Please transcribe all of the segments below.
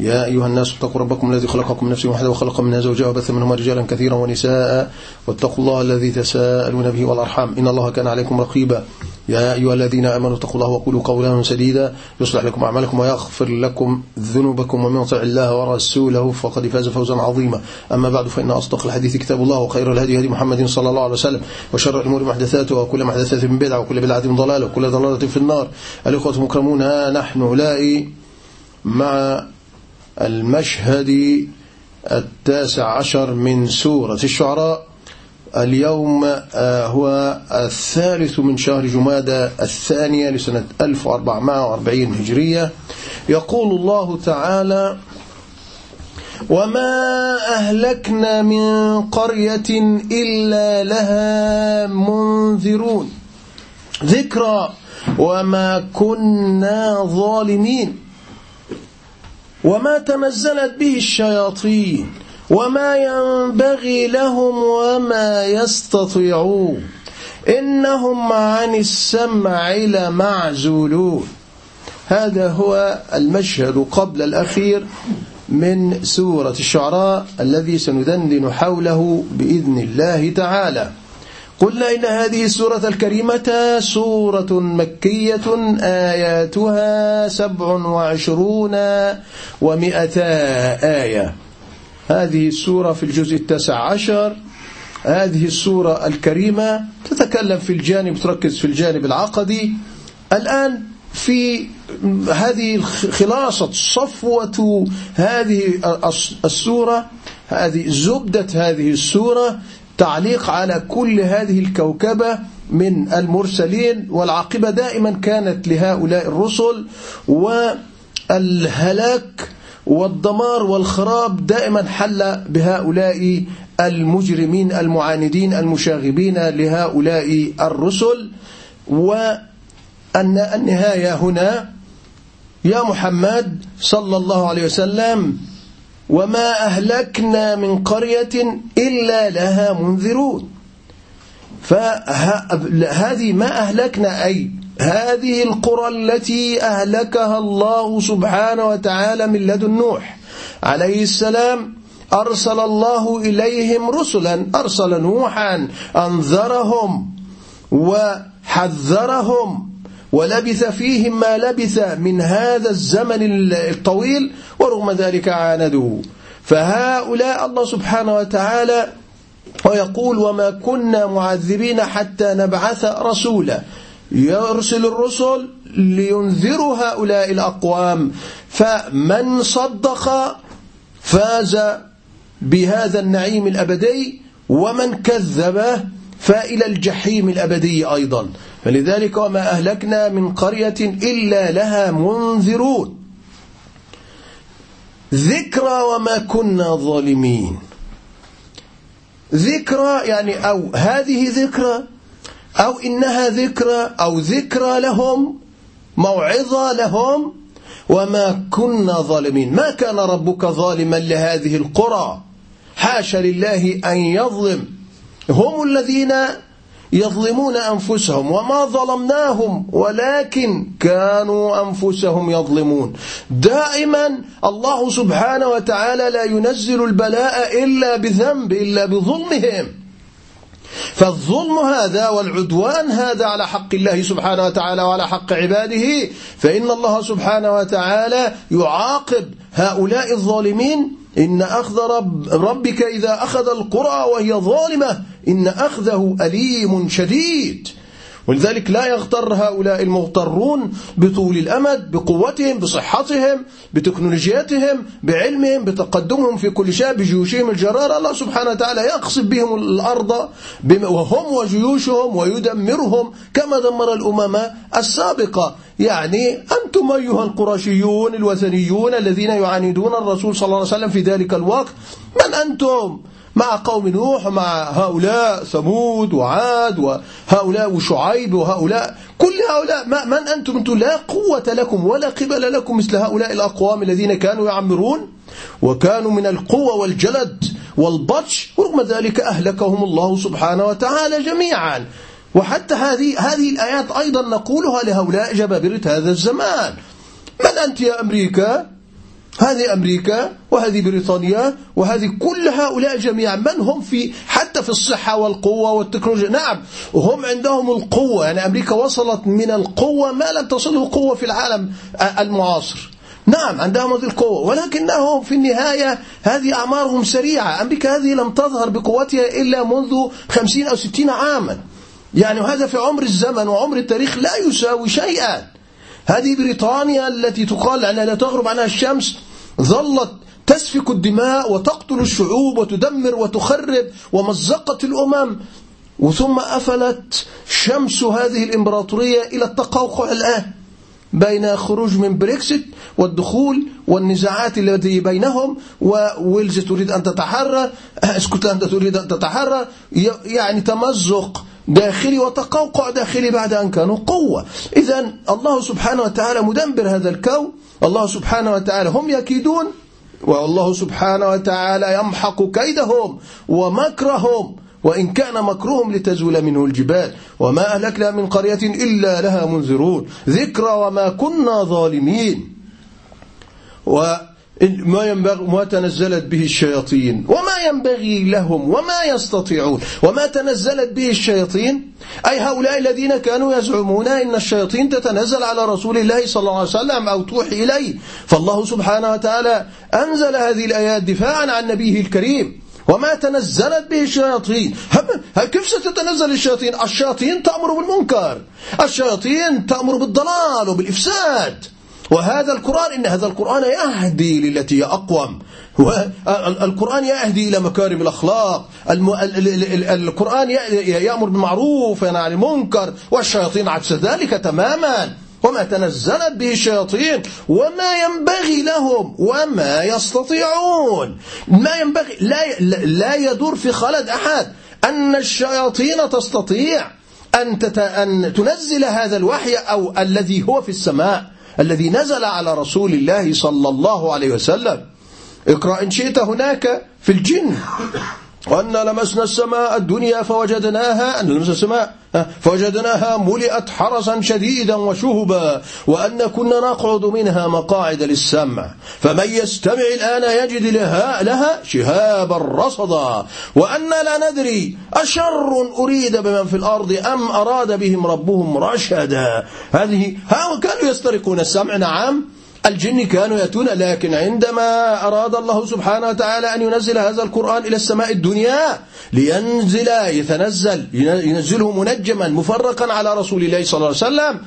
يا أيها الناس اتقوا ربكم الذي خلقكم من نفس واحدة وخلق منها زوجها وبث منهما رجالا كثيرا ونساء واتقوا الله الذي تساءلون به والأرحام. إن الله كان عليكم رقيبا. يا أيها الذين آمنوا اتقوا الله وقولوا قولا سديدا. يصلح لكم أعمالكم ويغفر لكم ذنوبكم ومن يطع الله ورسوله فقد فاز فوزا عظيما. أما بعد فإن أصدق الحديث كتاب الله وخير الهدي هدي محمد صلى الله عليه وسلم. وشر الأمور محدثاتها وكل محدثات بدعة وكل بدعة ضلالة وكل ضلالة في النار. الإخوة المكرمون ها نحن أولئي مع المشهد التاسع عشر من سورة الشعراء. اليوم هو الثالث من شهر جمادى الثانية لسنة 1440 هجرية. يقول الله تعالى وما أهلكنا من قرية إلا لها منذرون. ذكرى وما كنا ظالمين. وما تنزلت به الشياطين وما ينبغي لهم وما يستطيعون إنهم عن السمع لمعزولون هذا هو المشهد قبل الأخير من سورة الشعراء الذي سندندن حوله بإذن الله تعالى. قلنا إن هذه السورة الكريمة سورة مكية آياتها سبع وعشرون ومئتا آية. هذه السورة في الجزء التاسع عشر. هذه السورة الكريمة تتكلم في الجانب تركز في الجانب العقدي. الآن في هذه خلاصة صفوة هذه السورة هذه زبدة هذه السورة تعليق على كل هذه الكوكبة من المرسلين والعاقبة دائما كانت لهؤلاء الرسل والهلاك والدمار والخراب دائما حل بهؤلاء المجرمين المعاندين المشاغبين لهؤلاء الرسل. وأن النهاية هنا يا محمد صلى الله عليه وسلم وما أهلكنا من قرية إلا لها منذرون. فهذه ما أهلكنا أي هذه القرى التي أهلكها الله سبحانه وتعالى من لدن نوح. عليه السلام أرسل الله إليهم رسلا أرسل نوحا أنذرهم وحذرهم ولبث فيهم ما لبث من هذا الزمن الطويل ورغم ذلك عاندوا فهؤلاء الله سبحانه وتعالى ويقول وما كنا معذبين حتى نبعث رسولا. يرسل الرسل لينذروا هؤلاء الأقوام. فمن صدق فاز بهذا النعيم الأبدي ومن كذب فإلى الجحيم الأبدي أيضا. فلذلك وما أهلكنا من قرية إلا لها منذرون. ذكرى وما كنا ظالمين. ذكرى يعني أو هذه ذكرى أو إنها ذكرى أو ذكرى لهم موعظة لهم وما كنا ظالمين. ما كان ربك ظالما لهذه القرى؟ حاشا لله أن يظلم. هم الذين يظلمون أنفسهم وما ظلمناهم ولكن كانوا أنفسهم يظلمون. دائما الله سبحانه وتعالى لا ينزل البلاء إلا بذنب إلا بظلمهم. فالظلم هذا والعدوان هذا على حق الله سبحانه وتعالى وعلى حق عباده فإن الله سبحانه وتعالى يعاقب هؤلاء الظالمين. إن أخذ رب ربك إذا أخذ القرى وهي ظالمة إن أخذه أليم شديد. ولذلك لا يغتر هؤلاء المغترون بطول الأمد بقوتهم بصحتهم بتكنولوجياتهم بعلمهم بتقدمهم في كل شيء بجيوشهم الجرار الله سبحانه وتعالى يقصف بهم الأرض وهم وجيوشهم ويدمرهم كما دمر الأمم السابقة. يعني أنتم أيها القرشيون الوثنيون الذين يعاندون الرسول صلى الله عليه وسلم في ذلك الوقت. من أنتم؟ مع قوم نوح ومع هؤلاء ثمود وعاد وهؤلاء وشعيب وهؤلاء كل هؤلاء ما من أنتم؟ أنتم لا قوة لكم ولا قبل لكم مثل هؤلاء الأقوام الذين كانوا يعمرون وكانوا من القوة والجلد والبطش ورغم ذلك أهلكهم الله سبحانه وتعالى جميعا. وحتى هذه هذه الآيات أيضا نقولها لهؤلاء جبابرة هذا الزمان. من أنت يا أمريكا؟ هذه أمريكا وهذه بريطانيا وهذه كل هؤلاء جميعا. من هم في حتى في الصحة والقوة والتكنولوجيا؟ نعم هم عندهم القوة. يعني أمريكا وصلت من القوة ما لم تصله قوة في العالم المعاصر. نعم عندهم هذه القوة. ولكنهم في النهاية هذه أعمارهم سريعة. أمريكا هذه لم تظهر بقوتها إلا منذ خمسين أو ستين عاما. يعني هذا في عمر الزمن وعمر التاريخ لا يساوي شيئا. هذه بريطانيا التي تقال أنها لا تغرب عنها الشمس ظلت تسفك الدماء وتقتل الشعوب وتدمر وتخرب ومزقت الأمم. وثم أفلت شمس هذه الإمبراطورية إلى التقوقع الآن بين خروج من بريكسيت والدخول والنزاعات التي بينهم. وويلز تريد أن تتحرر اسكتلندا تريد أن تتحرر يعني تمزق داخلي وتقوقع داخلي بعد أن كانوا قوة. إذا الله سبحانه وتعالى مدبر هذا الكون. الله سبحانه وتعالى هم يكيدون والله سبحانه وتعالى يمحق كيدهم ومكرهم. وإن كان مكرهم لتزول منه الجبال. وما أهلكنا من قرية إلا لها منذرون. ذكرى وما كنا ظالمين. و ما ينبغي ما تنزلت به الشياطين. وما ينبغي لهم وما يستطيعون. وما تنزلت به الشياطين أي هؤلاء الذين كانوا يزعمون إن الشياطين تتنزل على رسول الله صلى الله عليه وسلم أو توحي إليه. فالله سبحانه وتعالى أنزل هذه الآيات دفاعا عن نبيه الكريم. وما تنزلت به الشياطين. كيف ستتنزل الشياطين؟ الشياطين تأمر بالمنكر. الشياطين تأمر بالضلال وبالإفساد. وهذا القرآن إن هذا القرآن يهدي للتي هي أقوم. القرآن يهدي إلى مكارم الأخلاق. القرآن يأمر بالمعروف وينهى عن المنكر والشياطين عكس ذلك تماما. وما تنزلت به الشياطين وما ينبغي لهم وما يستطيعون. ما ينبغي لا, لا يدور في خلد أحد. أن الشياطين تستطيع أن. أن تنزل هذا الوحي أو الذي هو في السماء. الذي نزل على رسول الله صلى الله عليه وسلم. اقرأ إن شئت هناك في الجن. وأن لمسنا السماء الدنيا فوجدناها أن لمسنا السماء فوجدناها ملئت حرسا شديدا وشهبا وأن كنا نقعد منها مقاعد للسمع. فمن يستمع الآن يجد لها, لها شهابا رصدا. وأن لا ندري أشر أريد بمن في الأرض أم أراد بهم ربهم رشدا. هذه ها كانوا يسترقون السمع نعم. الجن كانوا يأتون لكن عندما أراد الله سبحانه وتعالى أن ينزل هذا القرآن إلى السماء الدنيا لينزل يتنزل ينزله منجما مفرقا على رسول الله صلى الله عليه وسلم.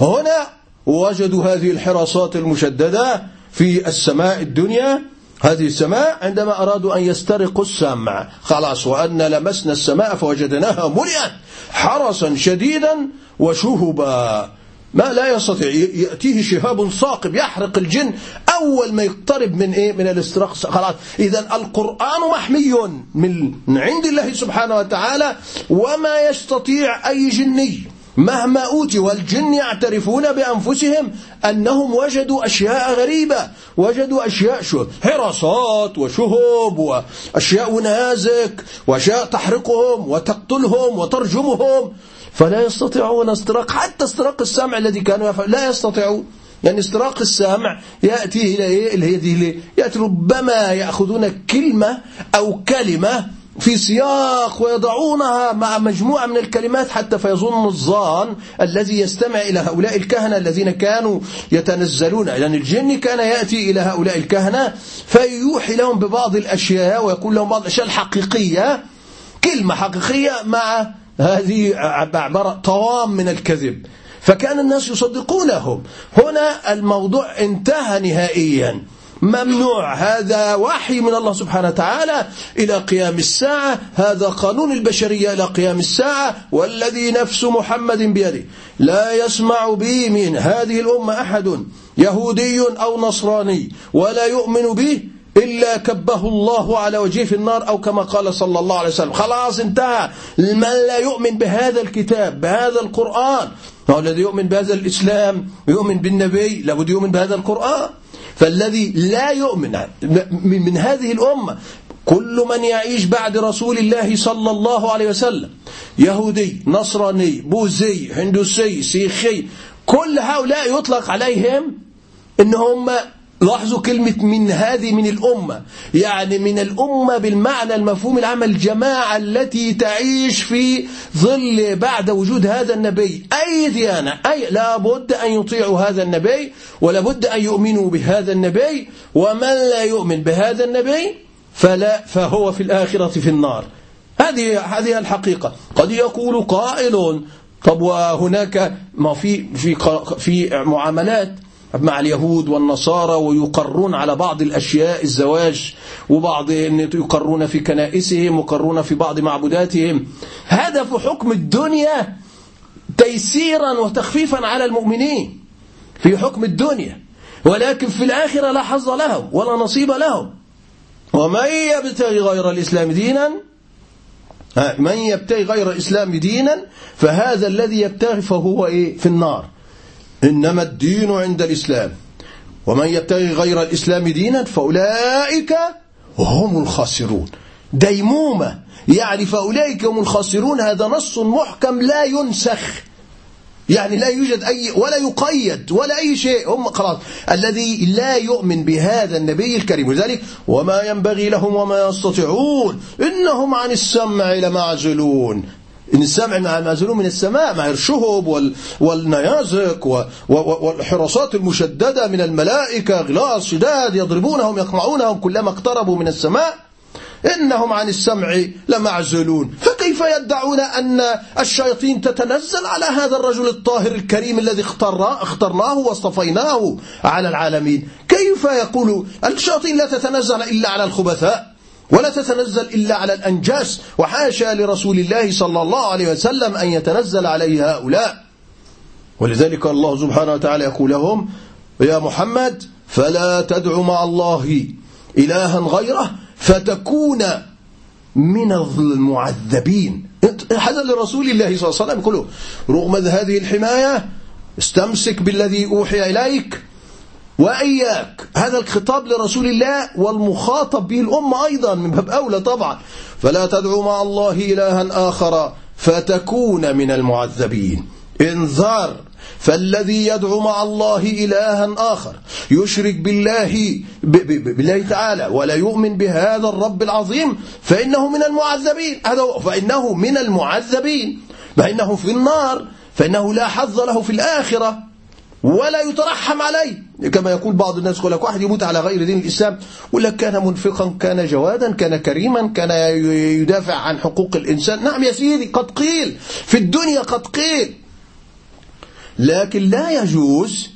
هنا وجدوا هذه الحراسات المشددة في السماء الدنيا. هذه السماء عندما أرادوا أن يسترقوا السمع خلاص وأن لمسنا السماء فوجدناها ملئا حرسا شديدا وشهبا. ما لا يستطيع. يأتيه شهاب صاقب يحرق الجن. أول ما يقترب من إيه؟ من الاستراق. خلاص. إذا القرآن محمي من عند الله سبحانه وتعالى وما يستطيع أي جني. مهما أوتي والجن يعترفون بأنفسهم أنهم وجدوا أشياء غريبة. وجدوا أشياء شو؟ حراسات وشهب وأشياء نازك وأشياء تحرقهم وتقتلهم وترجمهم. فلا يستطيعون استراق حتى استراق السمع الذي كانوا يفعل لا يستطيعون. يعني استراق السمع يأتي إلى إيه؟ الهدي يأتي ربما يأخذون كلمة أو كلمة في سياق ويضعونها مع مجموعة من الكلمات حتى فيظن الظان الذي يستمع إلى هؤلاء الكهنة الذين كانوا يتنزلون. يعني الجن كان يأتي إلى هؤلاء الكهنة فيوحي لهم ببعض الأشياء ويقول لهم بعض الأشياء الحقيقية كلمة حقيقية مع هذه عبارة طوام من الكذب. فكان الناس يصدقونهم. هنا الموضوع انتهى نهائيا. ممنوع. هذا وحي من الله سبحانه وتعالى إلى قيام الساعة. هذا قانون البشرية إلى قيام الساعة. والذي نفس محمد بيده. لا يسمع به من هذه الأمة أحد يهودي أو نصراني. ولا يؤمن به إلا كبه الله على وجهه في النار أو كما قال صلى الله عليه وسلم. خلاص انتهى. من لا يؤمن بهذا الكتاب بهذا القرآن؟ هو الذي يؤمن بهذا الإسلام؟ يؤمن بالنبي؟ لابد يؤمن بهذا القرآن. فالذي لا يؤمن من هذه الأمة كل من يعيش بعد رسول الله صلى الله عليه وسلم يهودي نصراني بوذي هندوسي سيخي كل هؤلاء يطلق عليهم ان هم لاحظوا كلمة من هذه من الأمة. يعني من الأمة بالمعنى المفهوم العام الجماعة التي تعيش في ظل بعد وجود هذا النبي. أي ديانة أي لابد أن يطيعوا هذا النبي ولابد أن يؤمنوا بهذا النبي. ومن لا يؤمن بهذا النبي فلا فهو في الآخرة في النار. هذه هذه الحقيقة. قد يقول قائل طب وهناك ما في في في معاملات مع اليهود والنصارى ويقرون على بعض الأشياء الزواج وبعض يقرون في كنائسهم ويقرون في بعض معبوداتهم. في حكم الدنيا تيسيرا وتخفيفا على المؤمنين. في حكم الدنيا. ولكن في الآخرة لا حظ لهم ولا نصيب لهم ومن يبتغي غير الإسلام دينا من يبتغي غير الإسلام دينا فهذا الذي يبتغي فهو إيه؟ في النار. إنما الدين عند الإسلام. ومن يبتغي غير الإسلام دينا فأولئك هم الخاسرون. ديمومة. يعني فأولئك هم الخاسرون. هذا نص محكم لا ينسخ. يعني لا يوجد أي ولا يقيد ولا أي شيء. هم خلاص. الذي لا يؤمن بهذا النبي الكريم. لذلك وما ينبغي لهم وما يستطيعون. إنهم عن السمع لمعزلون. إن السمع معزولون من السماء مع الشهب والنيازك والحراسات المشددة من الملائكة غلاظ شداد يضربونهم يقمعونهم كلما اقتربوا من السماء. إنهم عن السمع لمعزولون فكيف يدعون أن الشياطين تتنزل على هذا الرجل الطاهر الكريم الذي اخترناه واصطفيناه على العالمين؟ كيف يقول الشياطين لا تتنزل إلا على الخبثاء؟ ولا تتنزل إلا على الأنجاس. وحاشا لرسول الله صلى الله عليه وسلم أن يتنزل عليه هؤلاء. ولذلك الله سبحانه وتعالى يقول لهم يا محمد فلا تدع مع الله إلها غيره فتكون من المعذبين. هذا لرسول الله صلى الله عليه وسلم. يقول رغم هذه الحماية استمسك بالذي أوحي إليك وإياك. هذا الخطاب لرسول الله والمخاطب به الأمة أيضا من باب أولى طبعا. فلا تدعو مع الله إلها آخر فتكون من المعذبين. انذار فالذي يدعو مع الله إلها آخر يشرك بالله بالله تعالى ولا يؤمن بهذا الرب العظيم فإنه من المعذبين. هذا فإنه من المعذبين. فإنه في النار. فإنه لا حظ له في الآخرة ولا يترحم عليه. كما يقول بعض الناس يقول لك واحد يموت على غير دين الإسلام يقول لك كان منفقا كان جوادا كان كريما كان يدافع عن حقوق الإنسان. نعم يا سيدي قد قيل في الدنيا قد قيل. لكن لا يجوز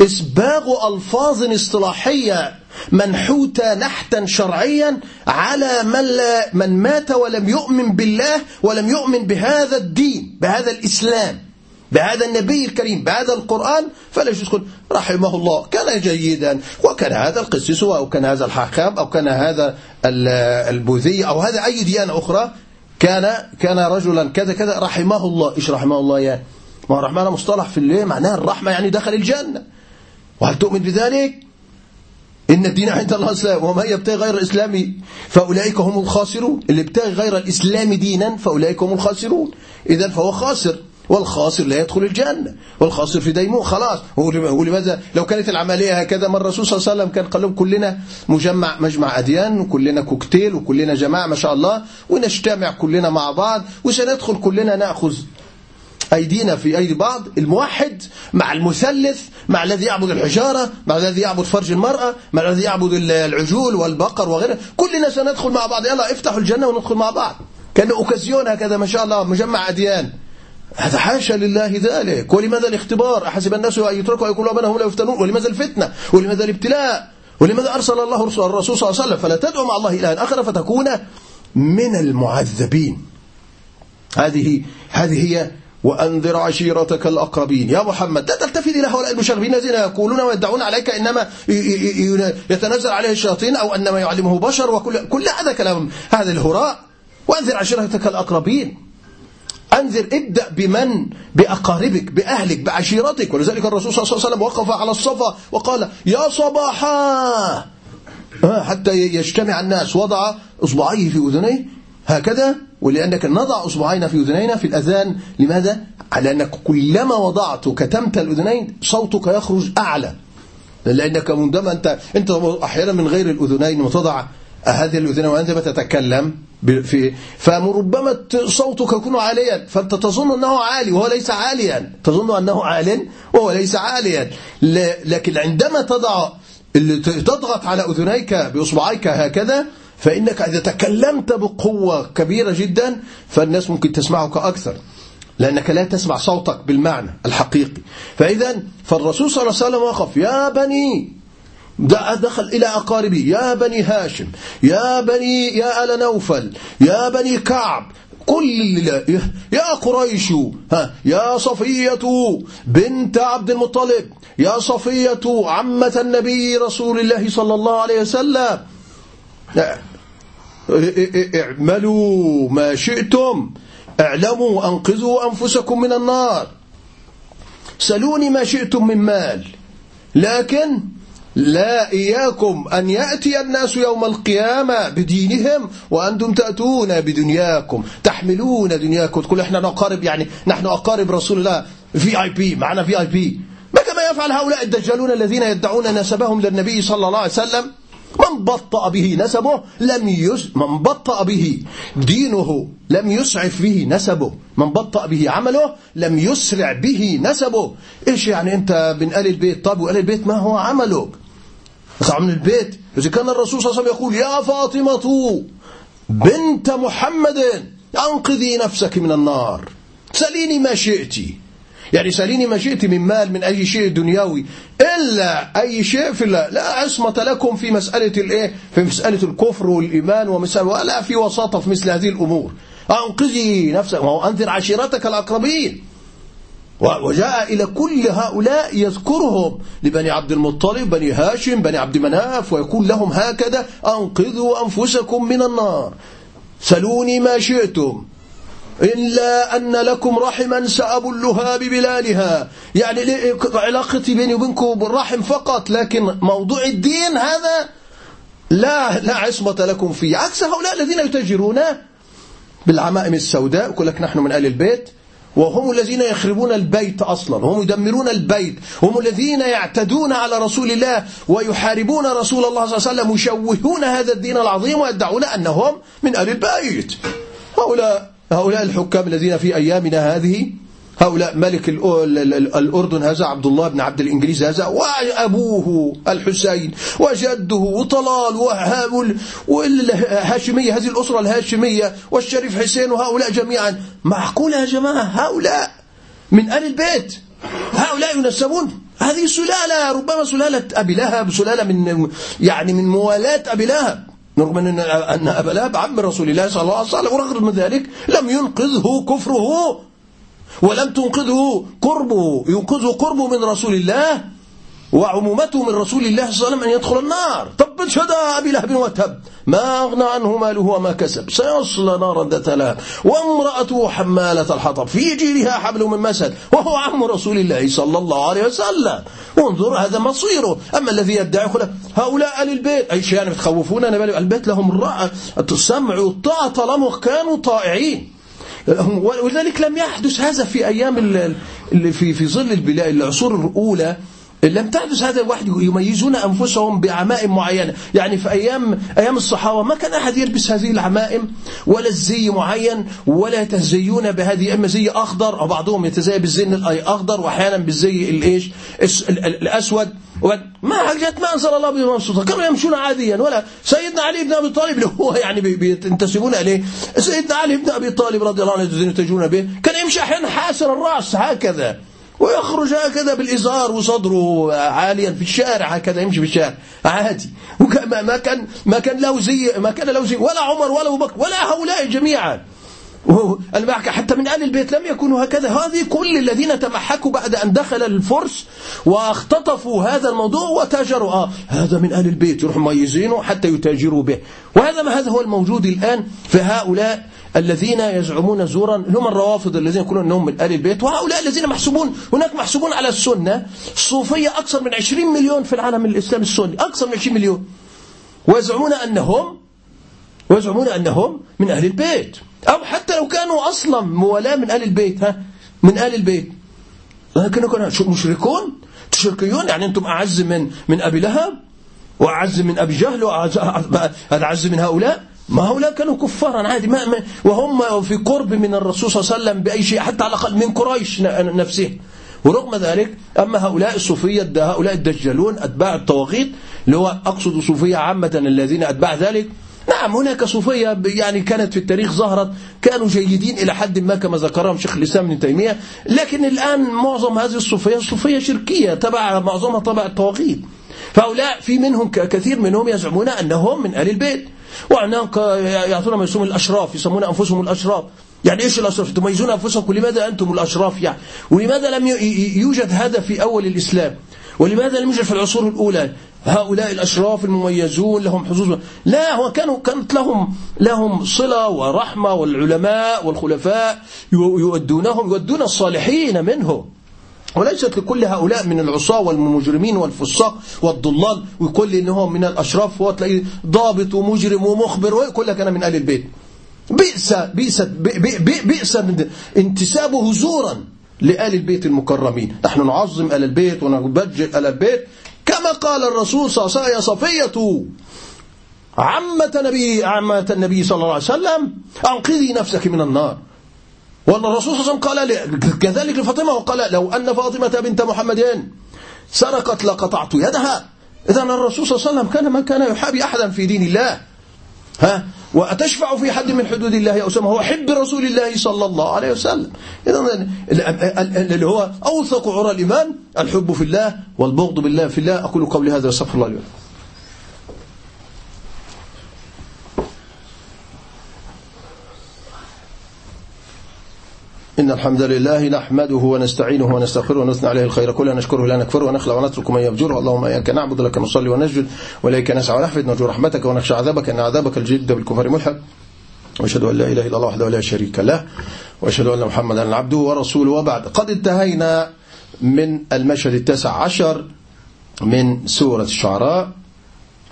إسباغ ألفاظ اصطلاحية منحوتة نحتا شرعيا على من, لا من مات ولم يؤمن بالله ولم يؤمن بهذا الدين بهذا الإسلام. بهذا النبي الكريم بهذا القرآن فلا يجوز رحمه الله كان جيدا وكان هذا القسيس أو كان هذا الحاخام أو كان هذا البوذي أو هذا أي ديانة أخرى كان كان رجلا كذا كذا رحمه الله. إيش رحمه الله يا ما الرحمن مصطلح في الليل معناها الرحمة يعني دخل الجنة. وهل تؤمن بذلك؟ إن الدين عند الله الإسلام ومن يبتغي غير الإسلام فأولئك هم الخاسرون. اللي ابتغي غير الإسلام دينا فأولئك هم الخاسرون. إذا فهو خاسر. والخاسر لا يدخل الجنة. والخاسر في ديمون خلاص. ولماذا لو كانت العملية هكذا ما الرسول صلى الله عليه وسلم كان قال لهم كلنا مجمع مجمع أديان وكلنا كوكتيل وكلنا جماعة ما شاء الله ونجتمع كلنا مع بعض وسندخل كلنا نأخذ أيدينا في أيدي بعض الموحد مع المثلث مع الذي يعبد الحجارة مع الذي يعبد فرج المرأة مع الذي يعبد العجول والبقر وغيره. كلنا سندخل مع بعض. يلا افتحوا الجنة وندخل مع بعض. كان أوكازيون هكذا ما شاء الله مجمع أديان. هذا حاشا لله ذلك. ولماذا الاختبار؟ أحسب الناس أن يتركوا أن يقولوا هم لا يفتنون؟ ولماذا الفتنة؟ ولماذا الابتلاء؟ ولماذا أرسل الله الرسول صلى الله عليه وسلم؟ فلا تدعو مع الله إلها آخر فتكون من المعذبين. هذه هذه هي وأنذر عشيرتك الأقربين. يا محمد لا تلتفت إلى هؤلاء المشاغبين الذين يقولون ويدعون عليك إنما يتنزل عليه الشياطين أو أنما يعلمه بشر وكل كل هذا كلام هذا الهراء. وأنذر عشيرتك الأقربين. أنذر ابدأ بمن؟ بأقاربك بأهلك بعشيرتك. ولذلك الرسول صلى الله عليه وسلم وقف على الصفا وقال يا صباحا! حتى يجتمع الناس. وضع إصبعيه في أذنيه. هكذا ولأنك نضع أصبعين في أذنينا في الأذان. لماذا؟ لأنك كلما وضعت كتمت الأذنين صوتك يخرج أعلى. لأنك عندما أنت أنت أحيانا من غير الأذنين وتضع هذه الأذنين وعندما تتكلم في فربما صوتك يكون عاليا فأنت تظن أنه عالي وهو ليس عاليا. تظن أنه عال وهو ليس عاليا. لكن عندما تضع تضغط على أذنيك بإصبعيك هكذا فإنك إذا تكلمت بقوة كبيرة جدا فالناس ممكن تسمعك أكثر لأنك لا تسمع صوتك بالمعنى الحقيقي. فإذا فالرسول صلى الله عليه وسلم وقف يا بني دخل إلى أقاربه يا بني هاشم يا بني يا آل نوفل يا بني كعب كل يا قريش ها يا صفية بنت عبد المطلب يا صفية عمة النبي رسول الله صلى الله عليه وسلم. اعملوا ما شئتم. اعلموا أنقذوا أنفسكم من النار. سلوني ما شئتم من مال. لكن لا إياكم أن يأتي الناس يوم القيامة بدينهم وأنتم تأتون بدنياكم تحملون دنياكم. تقول إحنا نقارب يعني نحن أقارب رسول الله. في اي بي معنا في اي بي ما كما يفعل هؤلاء الدجالون الذين يدعون نسبهم للنبي صلى الله عليه وسلم؟ من بطأ به نسبه لم يس من بطأ به دينه لم يسعف به نسبه. من بطأ به عمله لم يسرع به نسبه. إيش يعني أنت من آل البيت؟ طب وآل البيت ما هو عملك؟ طبعا من البيت. إذا كان الرسول صلى الله عليه وسلم يقول يا فاطمة بنت محمد أنقذي نفسك من النار. سليني ما شئت. يعني سأليني ما شئت من مال من أي شيء دنيوي إلا أي شيء في الله. لا عصمة لكم في مسألة الإيه؟ في مسألة الكفر والإيمان ومسألة ولا في وساطة في مثل هذه الأمور. أنقذي نفسك. وهو أنذر عشيرتك الأقربين. وجاء إلى كل هؤلاء يذكرهم لبني عبد المطلب بني هاشم بني عبد مناف ويقول لهم هكذا أنقذوا أنفسكم من النار. سلوني ما شئتم إلا أن لكم رحما سأبلها ببلالها. يعني علاقتي بيني وبينكم بالرحم فقط لكن موضوع الدين هذا لا لا عصمة لكم فيه. عكس هؤلاء الذين يتجرون بالعمائم السوداء يقول لك نحن من آل البيت وهم الذين يخربون البيت أصلا. هم يدمرون البيت. هم الذين يعتدون على رسول الله ويحاربون رسول الله صلى الله عليه وسلم يشوهون هذا الدين العظيم ويدعون أنهم من آل البيت. هؤلاء هؤلاء الحكام الذين في أيامنا هذه هؤلاء ملك الأردن هذا عبد الله بن عبد الإنجليز هذا وأبوه الحسين وجده وطلال والهاشمية هذه الأسرة الهاشمية والشريف حسين وهؤلاء جميعا. معقول يا جماعة؟ هؤلاء من آل البيت. هؤلاء ينسبون هذه سلالة ربما سلالة أبي لهب سلالة من يعني من موالاه أبي لهب. رغم أن أن أبا لهب عم رسول الله صلى الله عليه وسلم ورغم ذلك لم ينقذه كفره. ولم تنقذه قربه. ينقذه قربه من رسول الله وعمومته من رسول الله صلى الله عليه وسلم أن يدخل النار. طب شدا أبي لهب وتب. ما أغنى عنه ماله وما كسب. سيصلى نارا ذات لهب. وامرأته حمالة الحطب. في جيرها حبل من مسد. وهو عم رسول الله صلى الله عليه وسلم. وانظر هذا مصيره. أما الذي يدعي هؤلاء أهل البيت. أي شيء يعني بتخوفونا البيت لهم السمع والطاعة طالما كانوا طائعين. ولذلك لم يحدث هذا في أيام في في ظل العصور الأولى لم تحدث هذا واحد يميزون أنفسهم بعمائم معينة. يعني في أيام أيام الصحابة ما كان أحد يلبس هذه العمائم ولا الزي معين ولا يتزيون بهذه إما زي أخضر أو بعضهم يتزي بالزي الأخضر وأحيانا بالزي الإيش؟ الأسود. ما حاجات ما أنزل الله بهم سلطان؟ كانوا يمشون عاديا. ولا سيدنا علي بن أبي طالب اللي هو يعني بينتسبون إليه. سيدنا علي بن أبي طالب رضي الله عنه يتجون به كان يمشي أحيانا حاسر الرأس هكذا ويخرج هكذا بالإزار وصدره عاليا في الشارع هكذا يمشي في الشارع عادي. ما كان ما كان له زي ما كان له زي ولا عمر ولا أبو بكر ولا هؤلاء جميعا. حتى من آل البيت لم يكونوا هكذا. هذه كل الذين تمحكوا بعد أن دخل الفرس واختطفوا هذا الموضوع وتاجروا. آه هذا من آل البيت يروحوا ميزينه حتى يتاجروا به. وهذا ما هذا هو الموجود الآن في هؤلاء الذين يزعمون زورا. هم الروافض الذين يقولون أنهم من آل البيت وهؤلاء الذين محسوبون. هناك محسوبون على السنة. الصوفية أكثر من 20 مليون في العالم الإسلامي السني. أكثر من 20 مليون. ويزعمون أنهم ويزعمون أنهم من أهل البيت. أو حتى لو كانوا أصلا موالاة من أهل البيت ها؟ من أهل البيت. لكن كانوا مشركون؟ تشركيون؟ يعني أنتم أعز من من أبي لهب؟ وأعز من أبي جهل؟ وأعز من هؤلاء؟ ما هؤلاء كانوا كفارا عادي ما وهم في قرب من الرسول صلى الله عليه وسلم بأي شيء حتى على الأقل من قريش نفسه. ورغم ذلك أما هؤلاء الصوفية هؤلاء الدجالون أتباع الطواغيت اللي هو أقصد صوفية عامة الذين أتباع ذلك نعم هناك صوفية يعني كانت في التاريخ ظهرت كانوا جيدين إلى حد ما كما ذكرهم شيخ الإسلام ابن تيمية لكن الآن معظم هذه الصوفية صوفية شركية تبع معظمها تبع الطواغيت. فهؤلاء في منهم كثير منهم يزعمون أنهم من أهل البيت وأنهم يعطون ما يسمون الأشراف يسمون أنفسهم الأشراف. يعني إيش الأشراف؟ تميزون أنفسكم لماذا أنتم الأشراف يعني؟ ولماذا لم يوجد هذا في أول الإسلام؟ ولماذا لم يوجد في العصور الأولى؟ هؤلاء الأشراف المميزون لهم حظوظ. لا هو كانوا كانت لهم لهم صلة ورحمة والعلماء والخلفاء يودونهم يودون الصالحين منهم. وليست لكل هؤلاء من العصاة والمجرمين والفساق والضلال ويقول لي إنهم من الأشراف هو تلاقيه ضابط ومجرم ومخبر ويقول لك أنا من ال البيت. بئس بئس بئس انتسابه زورا لآل البيت المكرمين. نحن نعظم آل البيت ونبجل آل البيت كما قال الرسول صلى الله عليه وسلم يا صفية عمة نبي عمة النبي صلى الله عليه وسلم أنقذي نفسك من النار. وأن الرسول صلى الله عليه وسلم قال كذلك لفاطمة وقال لو أن فاطمة بنت محمد سرقت لقطعت يدها إذا الرسول صلى الله عليه وسلم كان ما كان يحابي أحدا في دين الله. ها؟ وأتشفع في حد من حدود الله أو سمه هو حب رسول الله صلى الله عليه وسلم. إذا اللي هو أوثق عرى الإيمان الحب في الله والبغض بالله في الله. أقول قولي هذا واستغفر الله لي إن الحمد لله نحمده ونستعينه ونستغفره ونثنى عليه الخير كله نشكره لا نكفره ونخلع ونترك من يفجره. اللهم إياك نعبد لك نصلي ونسجد وإليك نسعى ونحفظ نرجو رحمتك ونخشى عذابك إن عذابك الجد بالكفر ملحق وأشهد أن لا إله إلا الله وحده لا شريك له. وأشهد أن محمدا عبده ورسوله. وبعد قد انتهينا من المشهد التاسع عشر من سورة الشعراء.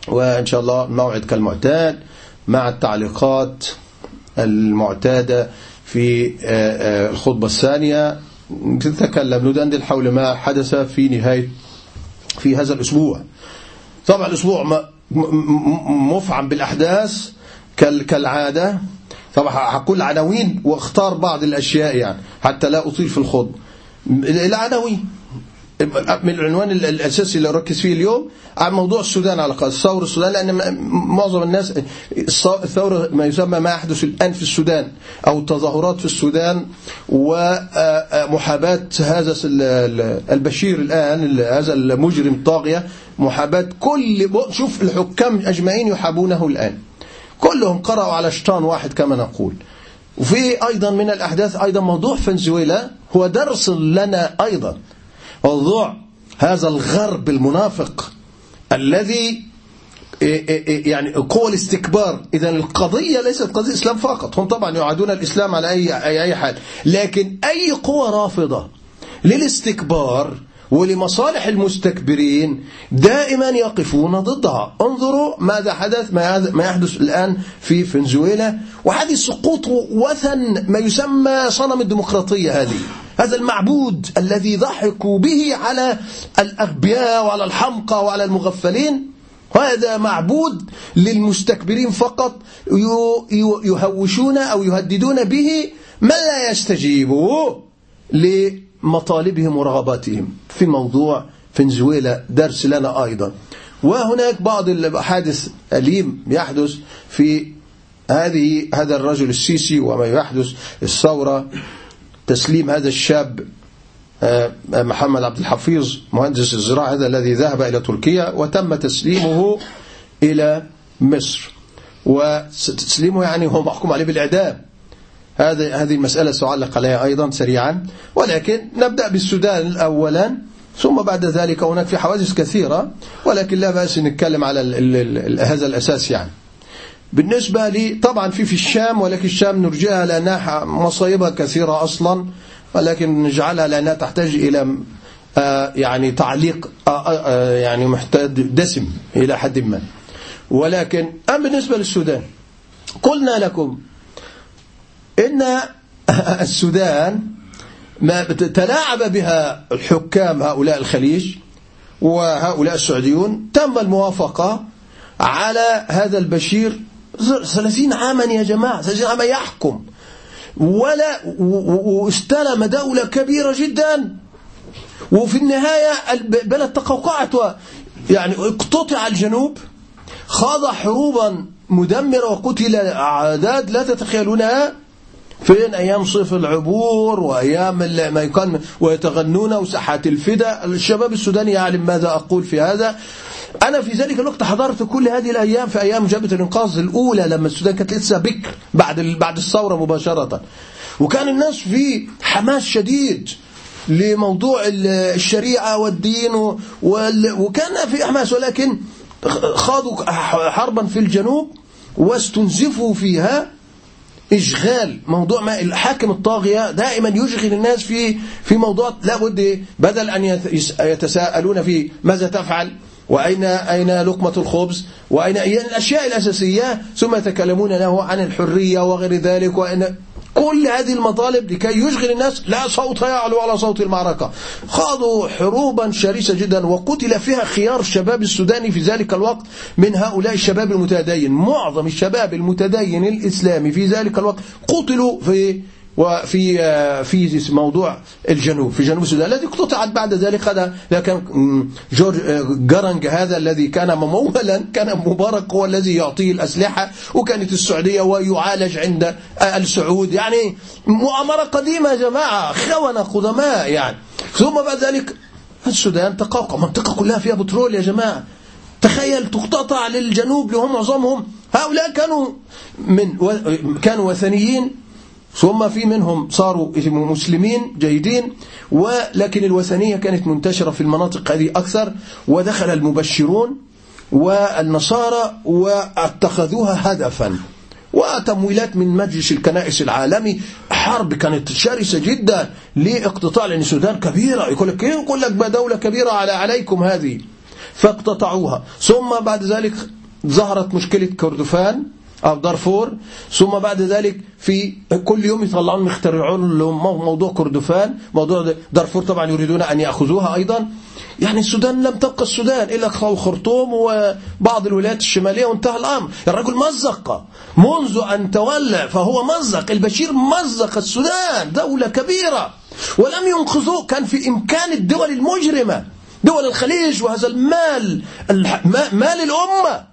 وإن شاء الله موعد كالمعتاد مع التعليقات المعتادة في آه، آه، الخطبة الثانية. نتكلم ندندن حول ما حدث في نهاية في هذا الأسبوع. طبعا الأسبوع مفعم بالأحداث كالعادة. طبعا هقول عناوين واختار بعض الأشياء يعني حتى لا أطيل في الخطبة العناوين من العنوان الأساسي اللي أركز فيه اليوم عن موضوع السودان على الأقل ثورة السودان لأن معظم الناس الثورة ما يسمى ما يحدث الآن في السودان أو التظاهرات في السودان ومحاباة هذا البشير الآن هذا المجرم الطاغية محاباة كل شوف الحكام أجمعين يحابونه الآن. كلهم قرأوا على شيطان واحد كما نقول. وفي أيضا من الأحداث أيضا موضوع فنزويلا هو درس لنا أيضا. موضوع هذا الغرب المنافق الذي إيه، إيه، إيه، يعني قوى الاستكبار. إذا القضية ليست قضية إسلام فقط هم طبعا يعادون الإسلام على أي, أي حال. لكن أي قوة رافضة للاستكبار ولمصالح المستكبرين دائما يقفون ضدها. انظروا ماذا حدث ما يحدث الآن في فنزويلا. وهذه سقوط وثن ما يسمى صنم الديمقراطية هذه. هذا المعبود الذي ضحكوا به على الأغبياء وعلى الحمقى وعلى المغفلين. هذا معبود للمستكبرين فقط. يهوشون أو يهددون به ما لا يستجيبوا لمطالبهم ورغباتهم في موضوع فنزويلا درس لنا أيضا. وهناك بعض الحادث أليم يحدث في هذه هذا الرجل السيسي وما يحدث الثورة تسليم هذا الشاب آه، محمد عبد الحفيظ مهندس الزراعة هذا الذي ذهب إلى تركيا وتم تسليمه إلى مصر. وتسليمه يعني هو محكوم عليه بالإعدام. هذه هذه المسألة سأعلق عليها أيضا سريعا. ولكن نبدأ بالسودان أولا ثم بعد ذلك هناك في حوادث كثيرة ولكن لا بأس نتكلم على هذا الأساس يعني. بالنسبة لي طبعا في في الشام ولكن الشام نرجعها لأنها مصايبها كثيرة أصلا ولكن نجعلها لأنها تحتاج إلى آه يعني تعليق آه آه يعني محتاج دسم إلى حد ما. ولكن أم بالنسبة للسودان قلنا لكم إن السودان ما تلاعب بها الحكام هؤلاء الخليج وهؤلاء السعوديون. تم الموافقة على هذا البشير ثلاثين عاما يا جماعة ثلاثين عاما يحكم. ولا واستلم دولة كبيرة جدا. وفي النهاية البلد تقوقعت يعني اقتطع الجنوب خاض حروبا مدمرة وقتل أعداد لا تتخيلونها. فين أيام صيف العبور وأيام ما يكون ويتغنون وساحات الفدا؟ الشباب السوداني يعلم ماذا أقول في هذا. أنا في ذلك الوقت حضرت كل هذه الأيام في أيام جبهة الإنقاذ الأولى لما السودان كانت لسه بكر بعد بعد الثورة مباشرة. وكان الناس في حماس شديد لموضوع الشريعة والدين وكان في حماس ولكن خاضوا حربا في الجنوب واستنزفوا فيها. إشغال موضوع ما الحاكم الطاغية دائما يشغل الناس في في موضوع لا بد بدل أن يتساءلون في ماذا تفعل وأين أين لقمة الخبز وأين الأشياء الأساسية ثم يتكلمون له عن الحرية وغير ذلك وأن كل هذه المطالب لكي يشغل الناس لا صوت يعلو على صوت المعركة. خاضوا حروبا شرسة جدا وقتل فيها خيار الشباب السوداني في ذلك الوقت من هؤلاء الشباب المتدين. معظم الشباب المتدين الإسلامي في ذلك الوقت قتلوا في وفي في موضوع الجنوب في جنوب السودان الذي اقتطعت بعد ذلك هذا كان جورج جرنج هذا الذي كان ممولا كان مبارك هو الذي يعطيه الأسلحة وكانت السعودية ويعالج عند السعود. يعني مؤامرة قديمة يا جماعة خونة قدماء يعني. ثم بعد ذلك السودان تقوقع منطقة كلها فيها بترول يا جماعة. تخيل تقتطع للجنوب اللي هم معظمهم هؤلاء كانوا من كانوا وثنيين ثم في منهم صاروا مسلمين جيدين ولكن الوثنية كانت منتشرة في المناطق هذه أكثر ودخل المبشرون والنصارى واتخذوها هدفا. وتمويلات من مجلس الكنائس العالمي حرب كانت شرسة جدا لاقتطاع لأن السودان كبيرة يقول لك يقول لك دولة كبيرة على عليكم هذه فاقتطعوها. ثم بعد ذلك ظهرت مشكلة كردفان أو دارفور. ثم بعد ذلك في كل يوم يطلعون يخترعون لهم موضوع كردفان موضوع دارفور طبعا يريدون أن يأخذوها أيضا. يعني السودان لم تبقى السودان إلا خرطوم وبعض الولايات الشمالية وانتهى الأمر. الرجل مزق. منذ أن تولى فهو مزق. البشير مزق السودان دولة كبيرة. ولم ينقذوه كان في إمكان الدول المجرمة دول الخليج وهذا المال مال الأمة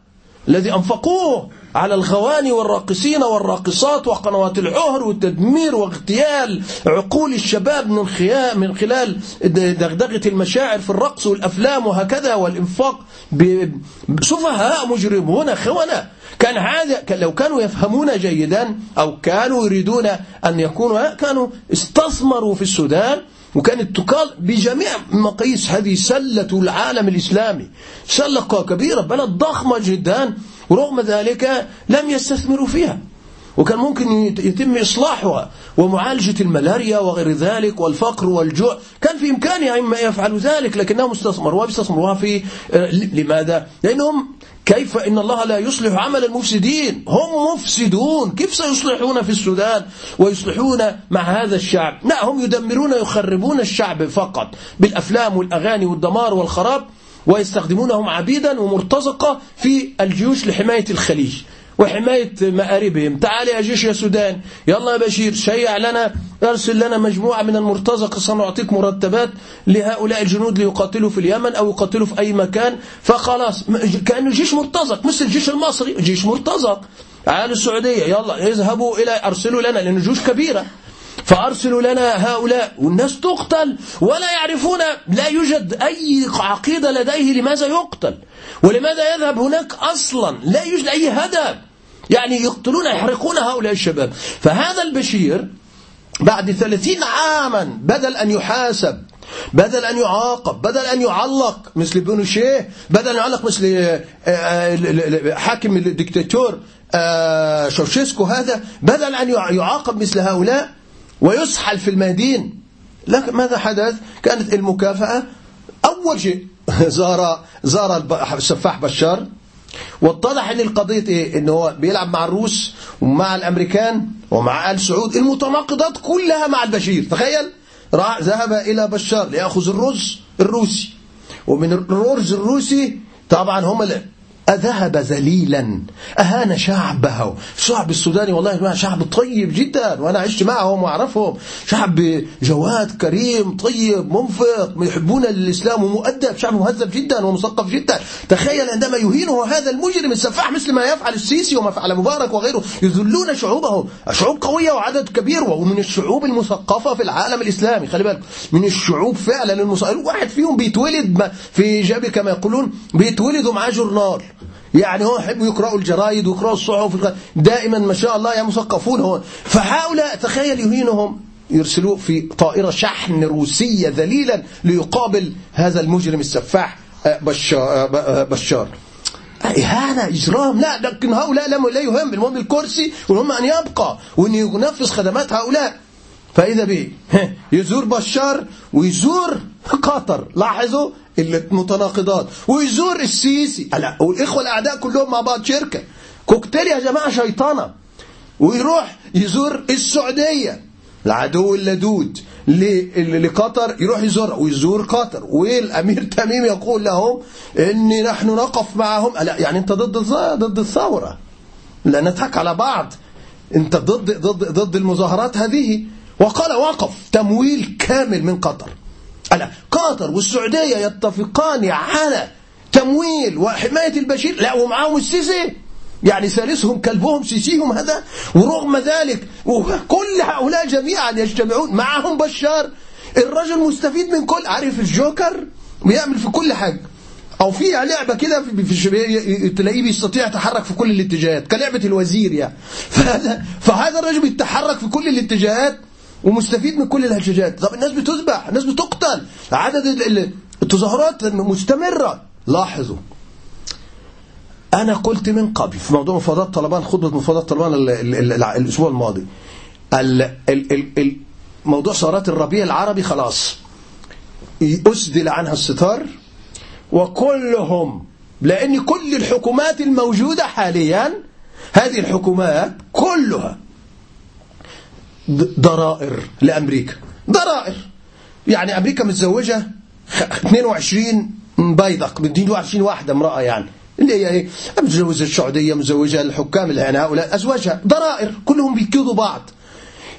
الذي أنفقوه. على الغواني والراقصين والراقصات وقنوات العهر والتدمير واغتيال عقول الشباب من من خلال دغدغة المشاعر في الرقص والأفلام وهكذا والإنفاق بسفهاء مجرمون خونة. كان هذا لو كانوا يفهمون جيدا أو كانوا يريدون أن يكونوا كانوا استثمروا في السودان وكانت تقال بجميع مقاييس هذه سلة العالم الإسلامي. سلة كبيرة بلد ضخمة جدا ورغم ذلك لم يستثمروا فيها. وكان ممكن يتم إصلاحها ومعالجة الملاريا وغير ذلك والفقر والجوع. كان في إمكانهم أن يفعلوا ذلك لكنهم بيستثمروها في آه، لماذا؟ لأنهم كيف إن الله لا يصلح عمل المفسدين؟ هم مفسدون. كيف سيصلحون في السودان ويصلحون مع هذا الشعب؟ لا هم يدمرون يخربون الشعب فقط بالأفلام والأغاني والدمار والخراب ويستخدمونهم عبيدا ومرتزقة في الجيوش لحماية الخليج. وحماية مآربهم. تعال يا جيش يا سودان. يلا يا بشير شيع لنا أرسل لنا مجموعة من المرتزقة. سنعطيك مرتبات لهؤلاء الجنود ليقاتلوا في اليمن أو يقاتلوا في أي مكان. فخلاص كأنه جيش مرتزق مثل الجيش المصري جيش مرتزق. على السعودية يلا اذهبوا إلى أرسلوا لنا لأن جيوش كبيرة. فأرسلوا لنا هؤلاء والناس تقتل ولا يعرفون لا يوجد أي عقيدة لديه لماذا يقتل ولماذا يذهب هناك أصلا لا يوجد أي هدف. يعني يقتلون يحرقون هؤلاء الشباب. فهذا البشير بعد ثلاثين عاما بدل أن يحاسب بدل أن يعاقب بدل أن يعلق مثل بونوشيه بدل أن يعلق مثل آه، آه، حاكم الدكتاتور آه، شوشيسكو هذا بدل أن يعاقب مثل هؤلاء ويسحل في الميادين لكن ماذا حدث؟ كانت المكافأة أول شيء زار زار السفاح بشار واتضح ان القضية إيه؟ إن هو بيلعب مع الروس ومع الأمريكان ومع آل سعود المتناقضات كلها مع البشير. تخيل! راح ذهب إلى بشار ليأخذ الرز الروسي. ومن الرز الروسي طبعا هم أذهب ذليلا. أهان شعبه. الشعب السوداني والله جماعة شعب طيب جدا. وأنا عشت معهم وأعرفهم. شعب جواد كريم طيب منفق. يحبون الإسلام ومؤدب. شعب مهذب جدا ومثقف جدا. تخيل عندما يهينه هذا المجرم السفاح مثل ما يفعل السيسي وما فعل مبارك وغيره. يذلون شعوبه شعوب قوية وعدد كبير. ومن الشعوب المثقفة في العالم الإسلامي. خلي بالك. من الشعوب فعلا المصائر واحد فيهم بيتولد في جابي كما يقولون. بيتولدوا معاه جورنال. يعني هو يحبوا يقرأوا الجرايد ويقرأوا الصحف دائما ما شاء الله يا مثقفون هون. فهؤلاء تخيل يهينهم يرسلوه في طائرة شحن روسية ذليلا ليقابل هذا المجرم السفاح آه، بشار, آه، آه، بشار. إهانة إجرام. لا لكن هؤلاء لا يهم المهم الكرسي والهم أن يبقى وأن ينفذ خدمات هؤلاء. فإذا به يزور بشار ويزور قطر. لاحظوا المتناقضات ويزور السيسي. لا والإخوة الأعداء كلهم مع بعض شركة. كوكتيل يا جماعة شيطانة. ويروح يزور السعودية. العدو اللدود. لقطر يروح يزورها ويزور قطر. والأمير تميم يقول لهم إني نحن نقف معهم. لا يعني أنت ضد ضد الثورة. لا نضحك على بعض. أنت ضد ضد ضد المظاهرات هذه. وقال وقف تمويل كامل من قطر. قطر والسعودية يتفقان على تمويل وحماية البشير لا ومعاهم السيسي. يعني ثالثهم كلبهم سيسيهم هذا. ورغم ذلك كل هؤلاء جميعا يجتمعون معهم بشار. الرجل مستفيد من كل عارف الجوكر؟ بيعمل في كل حاجة. أو في لعبة كده في تلاقيه بيستطيع يتحرك في كل الاتجاهات كلعبة الوزير يعني. فهذا فهذا الرجل بيتحرك في كل الاتجاهات. ومستفيد من كل الهججات طب الناس بتذبح الناس بتقتل. عدد التظاهرات مستمرة. لاحظوا. أنا قلت من قبل في موضوع مفاوضات طلبان خطبة مفاوضات طلبان الأسبوع الماضي. موضوع ثورات الربيع العربي خلاص. أسدل عنها الستار وكلهم لأن كل الحكومات الموجودة حاليا هذه الحكومات كلها ضرائر لأمريكا. ضرائر. يعني أمريكا متزوجة 22 بيضق من 22 واحدة امرأة يعني. اللي هي إيه؟ متزوجة السعودية متزوجة الحكام يعني هؤلاء أزواجها. ضرائر. كلهم بيكيدوا بعض.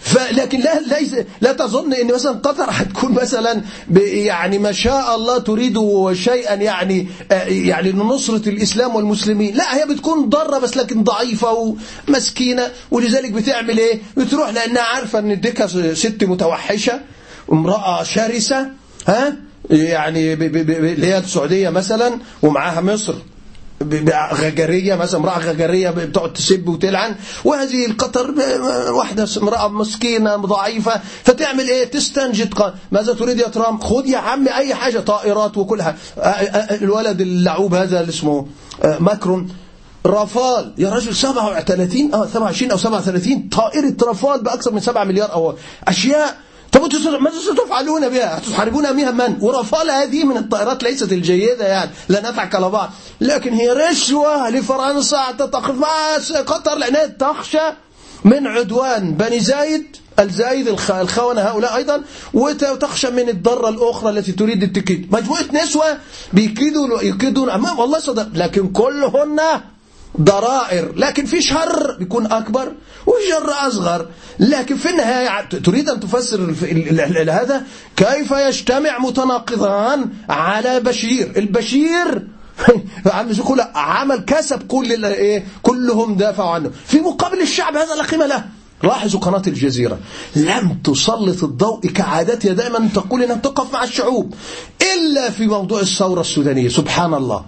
فلكن لا ليس لا تظن إن مثلا قطر هتكون مثلا يعني ما شاء الله تريد شيئا يعني آه، يعني لنصرة الإسلام والمسلمين. لا هي بتكون ضارة بس لكن ضعيفة ومسكينة. ولذلك بتعمل إيه؟ بتروح لأنها عارفة إن ديكا ست متوحشة امرأة شرسة ها؟ يعني اللي هي السعودية مثلا ومعاها مصر. غجرية مثلا امرأة غجرية بتقعد تسب وتلعن. وهذه القطر واحدة امرأة مسكينة ضعيفة فتعمل إيه؟ تستنجد. ماذا تريد يا ترامب خذ يا عمي أي حاجة طائرات وكلها. الولد اللعوب هذا اللي اسمه ماكرون. رافال. يا رجل 37 آه 27 أو 37 طائرة رافال بأكثر من 7 مليار أو أشياء. طب ماذا ستفعلون بها تحاربون بها من؟ ورافال هذه من الطائرات ليست الجيدة يعني لا نضحك على بعض. لكن هي رشوة لفرنسا تتخذ مع قطر لأنها تخشى من عدوان بني زايد الزايد الخونة هؤلاء أيضا وتخشى من الضرة الأخرى التي تريد التكيد مجموعة نسوة بيكيدوا يكيدون أمام والله صدق لكن كلهن ضرائر لكن في شر بيكون أكبر وشر أصغر لكن في النهاية تريد أن تفسر هذا كيف يجتمع متناقضان على بشير؟ البشير عمل كسب كل إيه كلهم دافعوا عنه. في مقابل الشعب هذا لا قيمة له. لاحظوا قناة الجزيرة. لم تسلط الضوء كعادتها دائما تقول إنها تقف مع الشعوب إلا في موضوع الثورة السودانية. سبحان الله.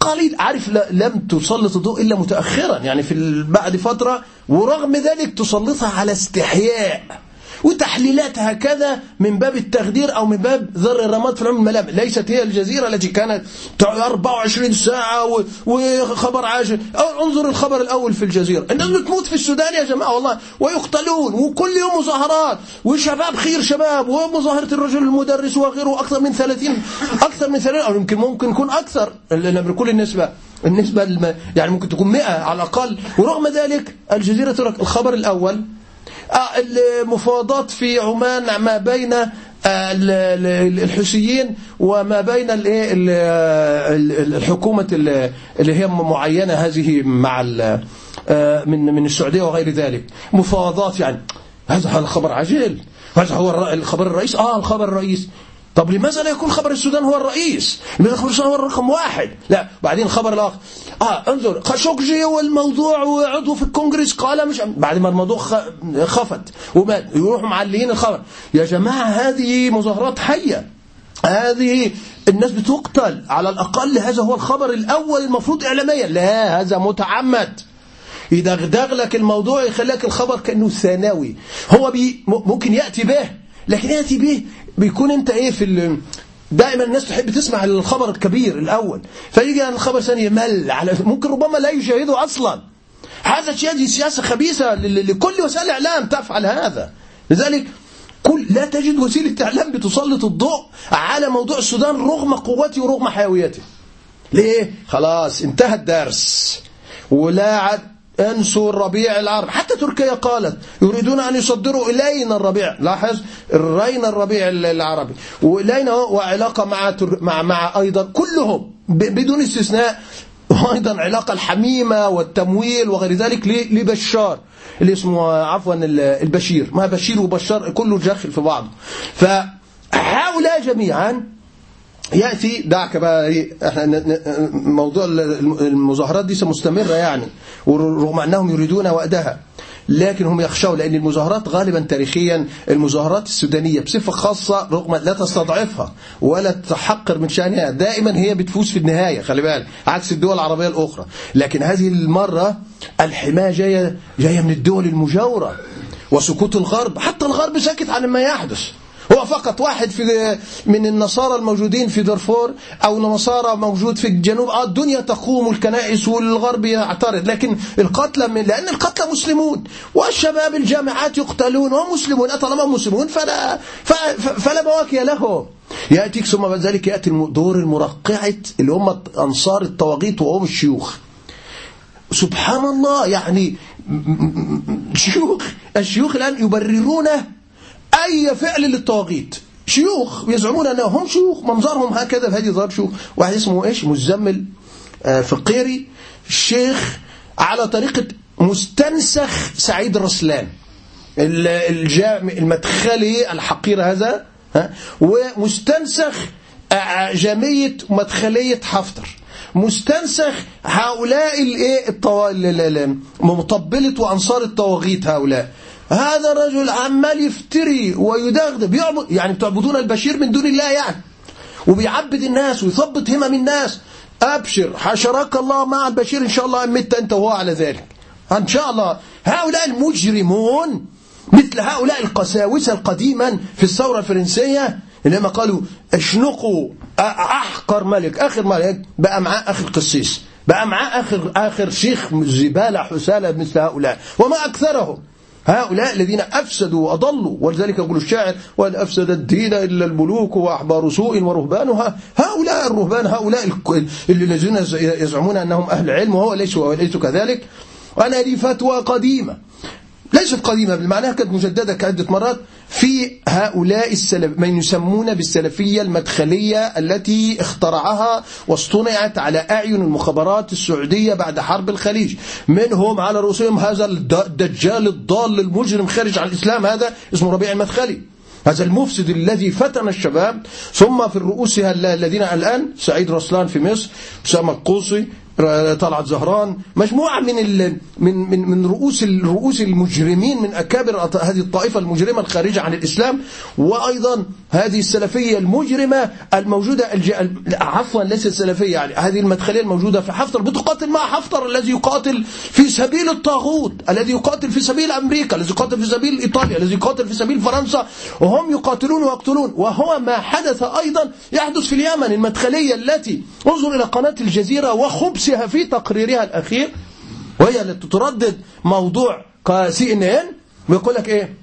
قليل. عارف لم تسلط الضوء إلا متأخرا. يعني في بعد فترة ورغم ذلك تسلطها على استحياء. وتحليلات هكذا من باب التخدير أو من باب ذر الرماد في العلم الملام ليست هي الجزيرة التي كانت 24 ساعة وخبر عاجل. انظر الخبر الأول في الجزيرة. الناس بتموت في السودان يا جماعة والله. ويقتلون وكل يوم مظاهرات. وشباب خير شباب ومظاهرة الرجل المدرس وغيره أكثر من 30 أكثر من 30 أو يمكن ممكن يكون أكثر. بكل النسبة. النسبة. يعني ممكن تكون 100 على الأقل. ورغم ذلك الجزيرة الخبر الأول المفاوضات في عمان ما بين آه، الحوثيين وما بين الحكومة اللي هي معينة هذه مع آه، من من السعودية وغير ذلك. مفاوضات يعني هذا الخبر عجل هذا هو الخبر الرئيس. آه الخبر الرئيس. طب لماذا لا يكون خبر السودان هو الرئيس؟ لماذا خبر السودان هو الرقم واحد؟ لا بعدين الخبر الآخر. آه انظر خاشقجي والموضوع وعضو في الكونغرس قال مش بعد ما الموضوع خفت ومات يروحوا معلين الخبر. يا جماعة هذه مظاهرات حية. هذه الناس بتقتل. على الأقل هذا هو الخبر الأول المفروض إعلاميا. لا هذا متعمد. يدغدغ لك الموضوع يخليك الخبر كأنه ثانوي. هو بي ممكن يأتي به لكن يأتي به بيكون انت إيه في دائما الناس تحب تسمع الخبر الكبير الأول. فيجي الخبر ثاني يمل على ممكن ربما لا يشاهده أصلا. هذا شيء سياسة خبيثة لكل وسائل الإعلام تفعل هذا. لذلك كل لا تجد وسيلة إعلام بتسلط الضوء على موضوع السودان رغم قوته ورغم حيويته. ليه؟ خلاص انتهى الدرس. ولا عد أنسوا الربيع العربي حتى تركيا قالت يريدون أن يصدروا إلينا الربيع. لاحظ؟ رينا الربيع العربي. وإلينا وعلاقة مع, مع, مع أيضا كلهم. بدون استثناء. وأيضا علاقة الحميمة والتمويل وغير ذلك لبشار. اللي اسمه عفوا البشير. ما بشير وبشار كله داخل في بعض. فهؤلاء جميعا يأتي دعك بقى إيه إحنا موضوع المظاهرات دي مستمرة يعني ورغم أنهم يريدون وأدها لكن هم يخشوا لأن المظاهرات غالبا تاريخيا المظاهرات السودانية بصفة خاصة رغم لا تستضعفها ولا تحقر من شأنها دائما هي بتفوز في النهاية خلي بالك عكس الدول العربية الأخرى. لكن هذه المرة الحماية جاية, جاية من الدول المجاورة وسكوت الغرب حتى الغرب ساكت عن ما يحدث. هو فقط واحد في من النصارى الموجودين في دارفور أو نصارى موجود في الجنوب. آه الدنيا تقوم الكنائس والغرب يعترض. لكن القتلى من لأن القتلى مسلمون. والشباب الجامعات يقتلون. وهم مسلمون. طالما مسلمون فلا, فلا بواكي لهم. يأتيك ثم بعد ذلك يأتي دور المرقعة اللي هم أنصار الطواغيت وهم الشيوخ. سبحان الله يعني شيوخ الشيوخ الآن يبررونه. أي فعل للطواغيت شيوخ يزعمون أنهم شيوخ منظرهم هكذا بهذه ظهر شيوخ. واحد اسمه إيش؟ مزمل آه، فقيري الشيخ على طريقة مستنسخ سعيد الرسلان. المدخلي الحقير هذا ومستنسخ آه، آه، جامية مدخلية حفتر. مستنسخ هؤلاء الايه مطبلة وأنصار الطواغيت هؤلاء. هذا الرجل عمال يفتري ويدغدغ بيعبد يعني بتعبدون البشير من دون الله يعني. وبيعبد الناس ويثبط همم الناس. أبشر حشرك الله مع البشير إن شاء الله مت أنت وهو على ذلك. إن شاء الله. هؤلاء المجرمون مثل هؤلاء القساوسة القديما في الثورة الفرنسية لما قالوا اشنقوا أحقر ملك آخر ملك بقى معاه آخر قسيس. بقى معاه آخر, آخر شيخ زبالة حسالة مثل هؤلاء. وما أكثرهم. هؤلاء الذين أفسدوا وأضلوا ولذلك يقول الشاعر وأن أفسد الدين إلا الملوك وأحبار سوء ورهبانها. هؤلاء الرهبان هؤلاء الذين يزعمون أنهم أهل علم وهو ليس, كذلك. أنا لي فتوى قديمة. ليست قديمة بالمعنى كانت مجددة كعدة مرات في هؤلاء السلف من يسمون بالسلفية المدخلية التي اخترعها واصطنعت على أعين المخابرات السعودية بعد حرب الخليج. منهم على رؤوسهم هذا الدجال الضال المجرم خارج عن الإسلام هذا اسمه ربيع المدخلي. هذا المفسد الذي فتن الشباب. ثم في رؤوسها الذين الآن سعيد رسلان في مصر أسامة القوصي طلعت زهران مجموعة من ال من من من رؤوس الرؤوس المجرمين من أكابر هذه الطائفة المجرمة الخارجة عن الإسلام وأيضا هذه السلفية المجرمة الموجودة عفوا ليست السلفية يعني هذه المدخلية الموجودة في حفتر بتقاتل مع حفتر الذي يقاتل في سبيل الطاغوت الذي يقاتل في سبيل أمريكا الذي يقاتل في سبيل إيطاليا الذي يقاتل في سبيل فرنسا وهم يقاتلون ويقتلون وهو ما حدث أيضا يحدث في اليمن المدخلية التي انظر إلى قناة الجزيرة وخبثها في تقريرها الأخير وهي التي تردد موضوع سي ان ان ويقول لك إيه؟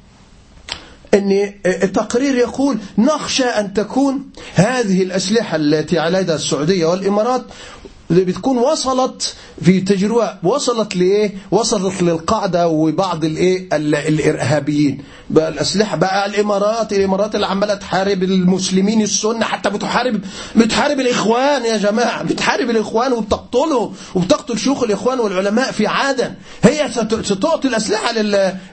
إن التقرير يقول نخشى أن تكون هذه الأسلحة التي على يد السعودية والإمارات بتكون وصلت في تجربة وصلت لإيه؟ وصلت للقاعدة وبعض الإيه؟ الإرهابيين. بقى الأسلحة بقى الإمارات الإمارات اللي عمالة تحارب المسلمين السنة حتى بتحارب بتحارب الإخوان يا جماعة بتحارب الإخوان وبتقتلهم وبتقتل شيوخ الإخوان والعلماء في عدن هي ستعطي الأسلحة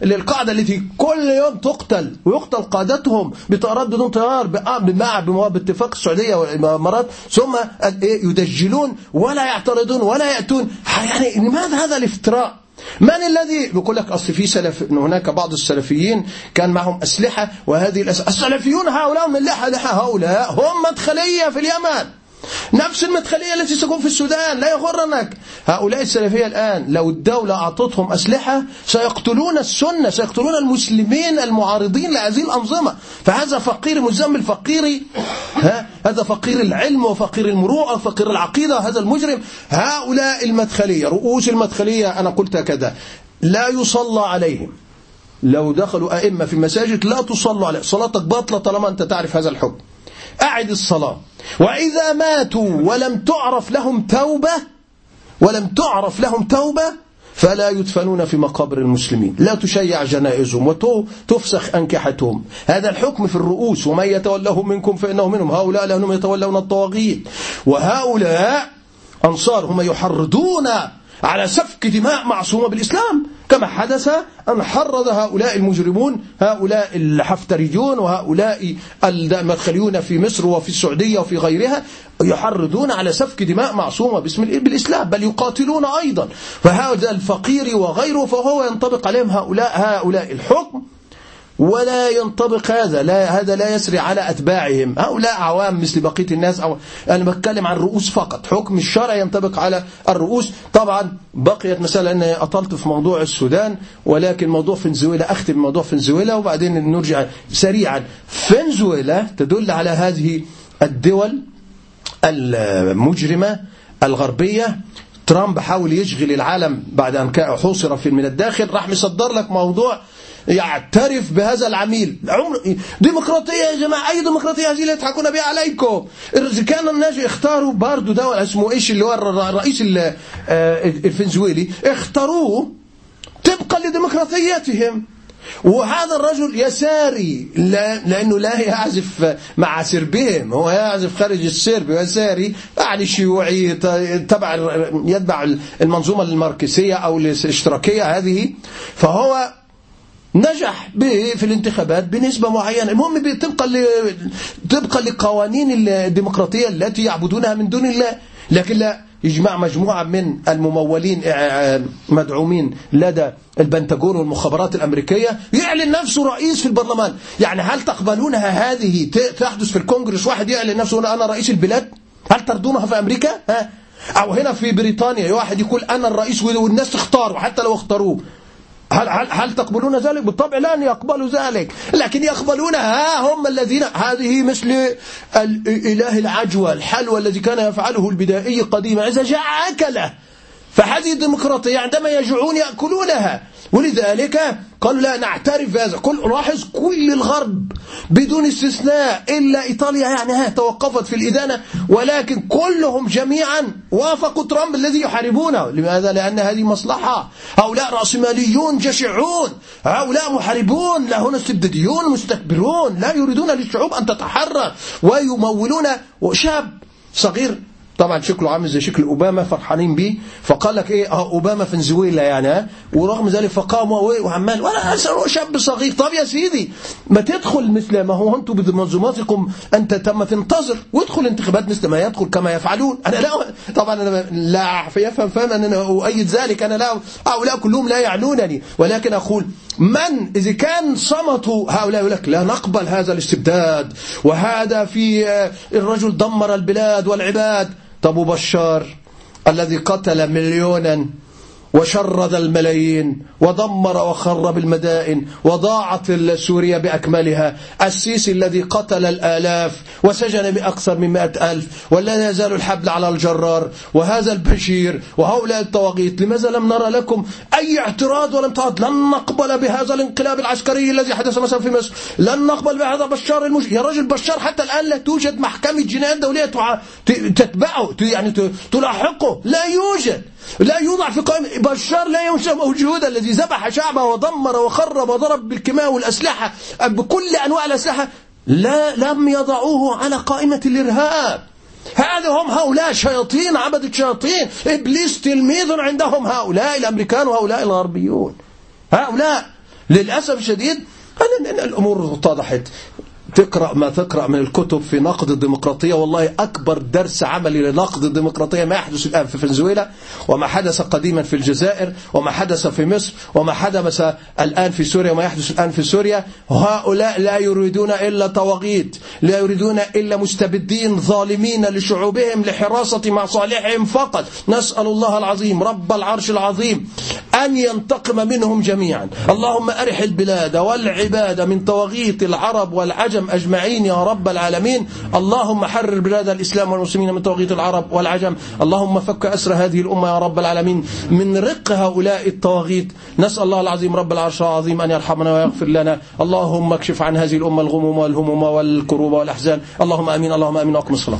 للقاعدة التي كل يوم تقتل ويقتل قادتهم بطائرات بدون طيار مع باتفاق السعودية والإمارات ثم يدجلون ولا يعترضون ولا يأتون. يعني لماذا هذا الافتراء؟ من الذي بيقول لك أصل في سلف هناك بعض السلفيين كان معهم أسلحة وهذه الأسلحة السلفيون هؤلاء من لحى لحى هؤلاء هم مدخلية في اليمن. نفس المدخلية التي ستكون في السودان لا يغرنك. هؤلاء السلفية الآن لو الدولة أعطتهم أسلحة سيقتلون السنة سيقتلون المسلمين المعارضين لهذه الأنظمة. فهذا فقير مزمل فقير ها هذا فقير العلم وفقير المروءة وفقير العقيدة هذا المجرم. هؤلاء المدخلية رؤوس المدخلية أنا قلت كذا لا يصلى عليهم. لو دخلوا أئمة في المساجد لا تصلوا عليه صلاتك باطلة طالما أنت تعرف هذا الحكم. أعد الصلاة. وإذا ماتوا ولم تعرف لهم توبة ولم تعرف لهم توبة فلا يدفنون في مقابر المسلمين. لا تشيع جنائزهم وتفسخ أنكحتهم. هذا الحكم في الرؤوس. ومن يتوله منكم فإنه منهم. هؤلاء لأنهم يتولون الطواغيت. وهؤلاء أنصار هم يحرضون على سفك دماء معصومة بالإسلام. كما حدث أن حرض هؤلاء المجرمون هؤلاء الحفتريون وهؤلاء المدخليون في مصر وفي السعودية وفي غيرها يحرضون على سفك دماء معصومة باسم بالإسلام بل يقاتلون أيضا. فهذا الفقير وغيره فهو ينطبق عليهم هؤلاء هؤلاء الحكم ولا ينطبق هذا لا هذا لا يسري على أتباعهم. هؤلاء عوام مثل بقية الناس أو أنا بتكلم عن الرؤوس فقط. حكم الشرع ينطبق على الرؤوس. طبعا بقيت مسألة أن أطلت في موضوع السودان ولكن موضوع فنزويلا أختم موضوع فنزويلا وبعدين نرجع سريعا. فنزويلا تدل على هذه الدول المجرمة الغربية. ترامب حاول يشغل العالم بعد أن حوصر في من الداخل. راح مصدر لك موضوع يعترف بهذا العميل. عمر ديمقراطية يا جماعة أي ديمقراطية هذه اللي يضحكون بها عليكم؟ كان الناس اختاروا باردو ده اسمه إيش اللي هو الرئيس الفنزويلي اختاروه طبقا لديمقراطيتهم وهذا الرجل يساري لأنه لا يعزف مع سربهم هو يعزف خارج السرب يساري يعني شيوعي تبع يتبع المنظومة الماركسية أو الاشتراكية هذه. فهو نجح في الانتخابات بنسبة معينة. المهم طبقا طبقا لقوانين الديمقراطية التي يعبدونها من دون الله. لكن لا يجمع مجموعة من الممولين مدعومين لدى البنتاجون والمخابرات الأمريكية يعلن نفسه رئيس في البرلمان. يعني هل تقبلونها هذه تحدث في الكونغرس واحد يعلن نفسه أنا رئيس البلاد؟ هل ترضونها في أمريكا؟ ها؟ أو هنا في بريطانيا واحد يقول أنا الرئيس والناس تختار وحتى لو اختاروه. هل, هل, هل تقبلون ذلك؟ بالطبع لن يقبلوا ذلك. لكن يقبلونها هم الذين هذه مثل الإله العجوة الحلوى الذي كان يفعله البدائي قديما إذا جاء أكله فهذه الديمقراطية عندما يجوعون يأكلونها. ولذلك قالوا لا نعترف بهذا كل لاحظ كل الغرب بدون استثناء إلا إيطاليا يعني ها توقفت في الإدانة. ولكن كلهم جميعا وافقوا ترامب الذي يحاربونه. لماذا؟ لأن هذه مصلحة. هؤلاء رأسماليون جشعون. هؤلاء محاربون. لا هنا استبداديون مستكبرون. لا يريدون للشعوب أن تتحرر. ويمولون شاب صغير طبعا شكله عامل زي شكل أوباما فرحانين بيه. فقال لك إيه؟ أه أوباما فنزويلا يعني ها؟ ورغم ذلك فقام وعمال ولا شاب صغير طب يا سيدي ما تدخل مثل ما هو أنتم بمنظوماتكم أنت تم تنتظر وادخل انتخابات مثل ما يدخل كما يفعلون. أنا لا طبعا أنا لا يفهم فهم ان أنا أؤيد ذلك. أنا لا هؤلاء كلهم لا يعنونني. ولكن أقول من إذا كان صمتوا هؤلاء يقول لك لا نقبل هذا الاستبداد. وهذا في الرجل دمر البلاد والعباد. طب وبشار الذي قتل مليونا وشرد الملايين ودمر وخرب المدائن وضاعت سوريا بأكملها. السيسي الذي قتل الآلاف وسجن بأكثر من مئة ألف ولا يزال الحبل على الجرار. وهذا البشير وهؤلاء الطواغيت لماذا لم نرى لكم أي اعتراض ولم تعد؟ لن نقبل بهذا الانقلاب العسكري الذي حدث مثلا في مصر. لن نقبل بهذا بشار المش... يا رجل بشار حتى الآن لا توجد محكمة جنايات دولية تتبعه يعني تلاحقه. لا يوجد. لا يوضع في قائمة بشار لا ينسى موجودا الذي ذبح شعبه ودمر وخرب وضرب بالكيماء والأسلحة بكل أنواع الأسلحة. لا لم يضعوه على قائمة الإرهاب. هذا هم هؤلاء شياطين عبدة شياطين إبليس تلميذ عندهم هؤلاء الأمريكان وهؤلاء الغربيون. هؤلاء للأسف الشديد الأمور اتضحت. تقرأ ما تقرأ من الكتب في نقد الديمقراطية. والله أكبر درس عملي لنقد الديمقراطية ما يحدث الآن في فنزويلا. وما حدث قديما في الجزائر. وما حدث في مصر. وما حدث الآن في سوريا. وما يحدث الآن في سوريا. هؤلاء لا يريدون إلا طواغيت لا يريدون إلا مستبدين ظالمين لشعوبهم لحراسة مصالحهم فقط. نسأل الله العظيم رب العرش العظيم أن ينتقم منهم جميعا. اللهم أرح البلاد والعباد من طواغيت العرب والعجم العجم أجمعين يا رب العالمين. اللهم حرر بلاد الإسلام والمسلمين من طواغيت العرب والعجم. اللهم فك أسر هذه الأمة يا رب العالمين. من رق هؤلاء الطواغيت نسأل الله العظيم رب العرش العظيم أن يرحمنا ويغفر لنا. اللهم اكشف عن هذه الأمة الغموم والهموم والكروب والأحزان. اللهم آمين اللهم آمين وأقم الصلاة.